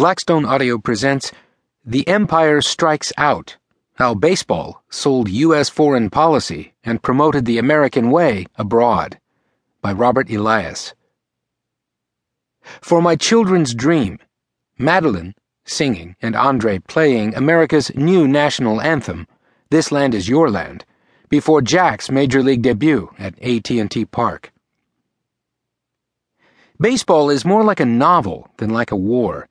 Blackstone Audio presents The Empire Strikes Out How Baseball Sold U.S. Foreign Policy and Promoted the American Way Abroad by Robert Elias. For my children's dream, Madeline singing and Andre playing America's new national anthem, This Land Is Your Land, before Jack's major league debut at AT&T Park. Baseball is more like a novel than like a war.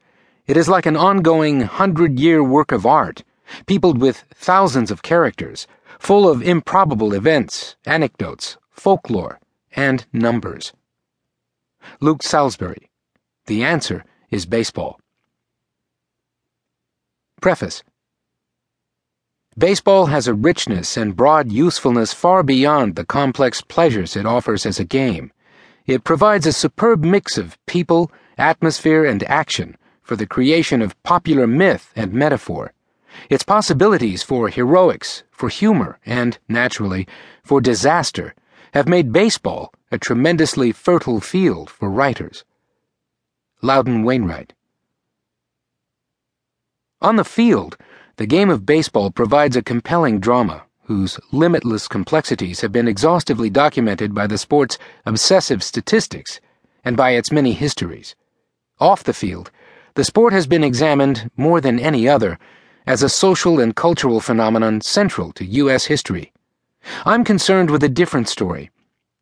It is like an ongoing hundred year work of art, peopled with thousands of characters, full of improbable events, anecdotes, folklore, and numbers. Luke Salisbury. The answer is baseball. Preface Baseball has a richness and broad usefulness far beyond the complex pleasures it offers as a game. It provides a superb mix of people, atmosphere, and action for the creation of popular myth and metaphor. Its possibilities for heroics, for humor, and, naturally, for disaster have made baseball a tremendously fertile field for writers. Loudon Wainwright. On the field, the game of baseball provides a compelling drama whose limitless complexities have been exhaustively documented by the sport's obsessive statistics and by its many histories. Off the field, the sport has been examined more than any other as a social and cultural phenomenon central to U.S. history. I'm concerned with a different story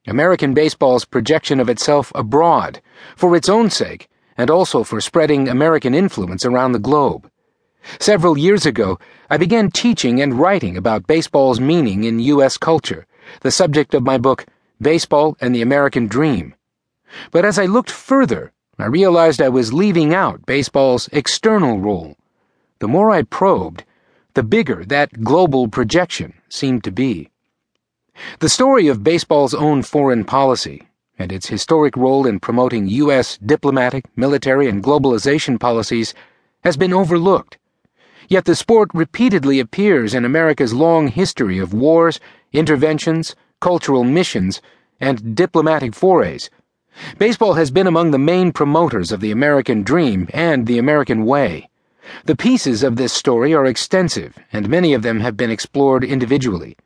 American baseball's projection of itself abroad, for its own sake, and also for spreading American influence around the globe. Several years ago, I began teaching and writing about baseball's meaning in U.S. culture, the subject of my book, Baseball and the American Dream. But as I looked further, I realized I was leaving out baseball's external role. The more I probed, the bigger that global projection seemed to be. The story of baseball's own foreign policy and its historic role in promoting U.S. diplomatic, military, and globalization policies has been overlooked Yet the sport repeatedly appears in America's long history of wars, interventions, cultural missions, and diplomatic forays. Baseball has been among the main promoters of the American dream and the American way. The pieces of this story are extensive, and many of them have been explored individually.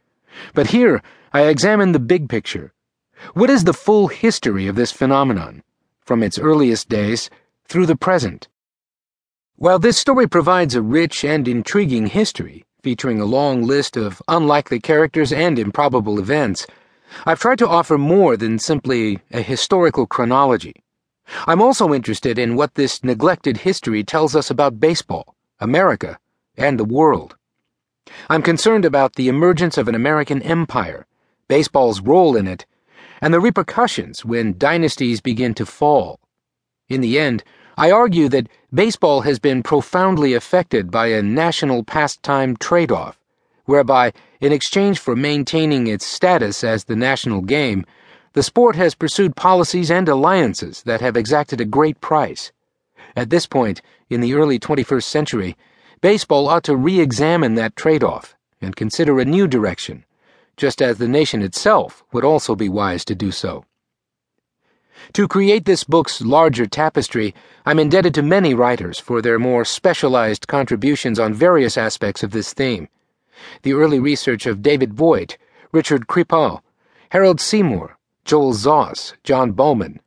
But here, I examine the big picture. What is the full history of this phenomenon, from its earliest days through the present? While this story provides a rich and intriguing history, featuring a long list of unlikely characters and improbable events, I've tried to offer more than simply a historical chronology. I'm also interested in what this neglected history tells us about baseball, America, and the world. I'm concerned about the emergence of an American empire, baseball's role in it, and the repercussions when dynasties begin to fall. In the end, I argue that baseball has been profoundly affected by a national pastime trade off, whereby, in exchange for maintaining its status as the national game, the sport has pursued policies and alliances that have exacted a great price. At this point, in the early 21st century, baseball ought to re examine that trade off and consider a new direction, just as the nation itself would also be wise to do so. To create this book's larger tapestry, I'm indebted to many writers for their more specialized contributions on various aspects of this theme. The early research of David Voigt, Richard Crepeau, Harold Seymour, Joel Zoss, John Bowman,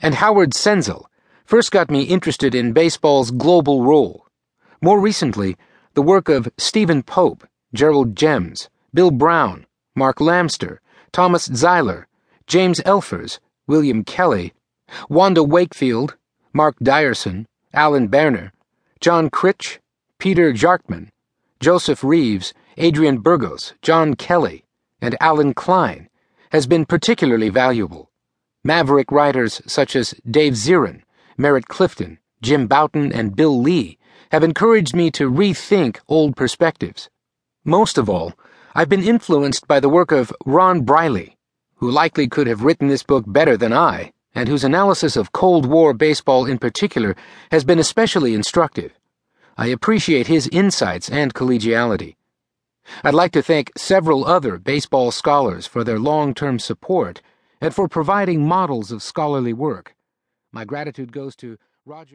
and Howard Senzel first got me interested in baseball's global role. More recently, the work of Stephen Pope, Gerald Gems, Bill Brown, Mark Lamster, Thomas Zeiler, James Elfers, William Kelly, Wanda Wakefield, Mark Dyreson, Alan Bairner, John Krich, Peter Bjarkman, Joseph Reaves, Adrian Burgos, John Kelly, and Alan Klein has been particularly valuable. Maverick writers such as Dave Zirin, Merritt Clifton, Jim Bouton, and Bill Lee have encouraged me to rethink old perspectives. Most of all, I've been influenced by the work of Ron Briley, who likely could have written this book better than I, and whose analysis of Cold War baseball in particular has been especially instructive. I appreciate his insights and collegiality. I'd like to thank several other baseball scholars for their long term support and for providing models of scholarly work. My gratitude goes to Roger.